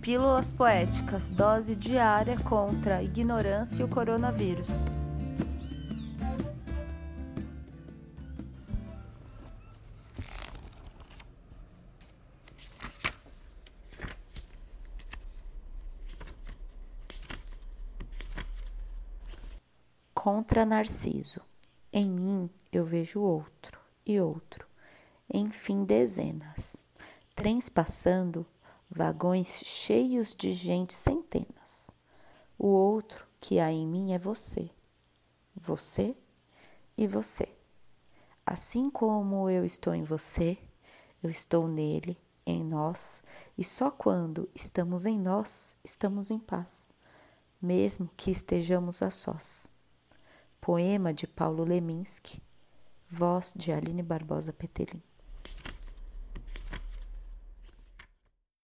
Pílulas Poéticas Dose diária contra a ignorância e o coronavírus. Contra Narciso. Em mim eu vejo outro e outro, enfim, dezenas. Trens passando, vagões cheios de gente, centenas. O outro que há em mim é você, você e você. Assim como eu estou em você, eu estou nele, em nós, e só quando estamos em nós, estamos em paz, mesmo que estejamos a sós. Poema de Paulo Leminski, voz de Aline Barbosa Petelin.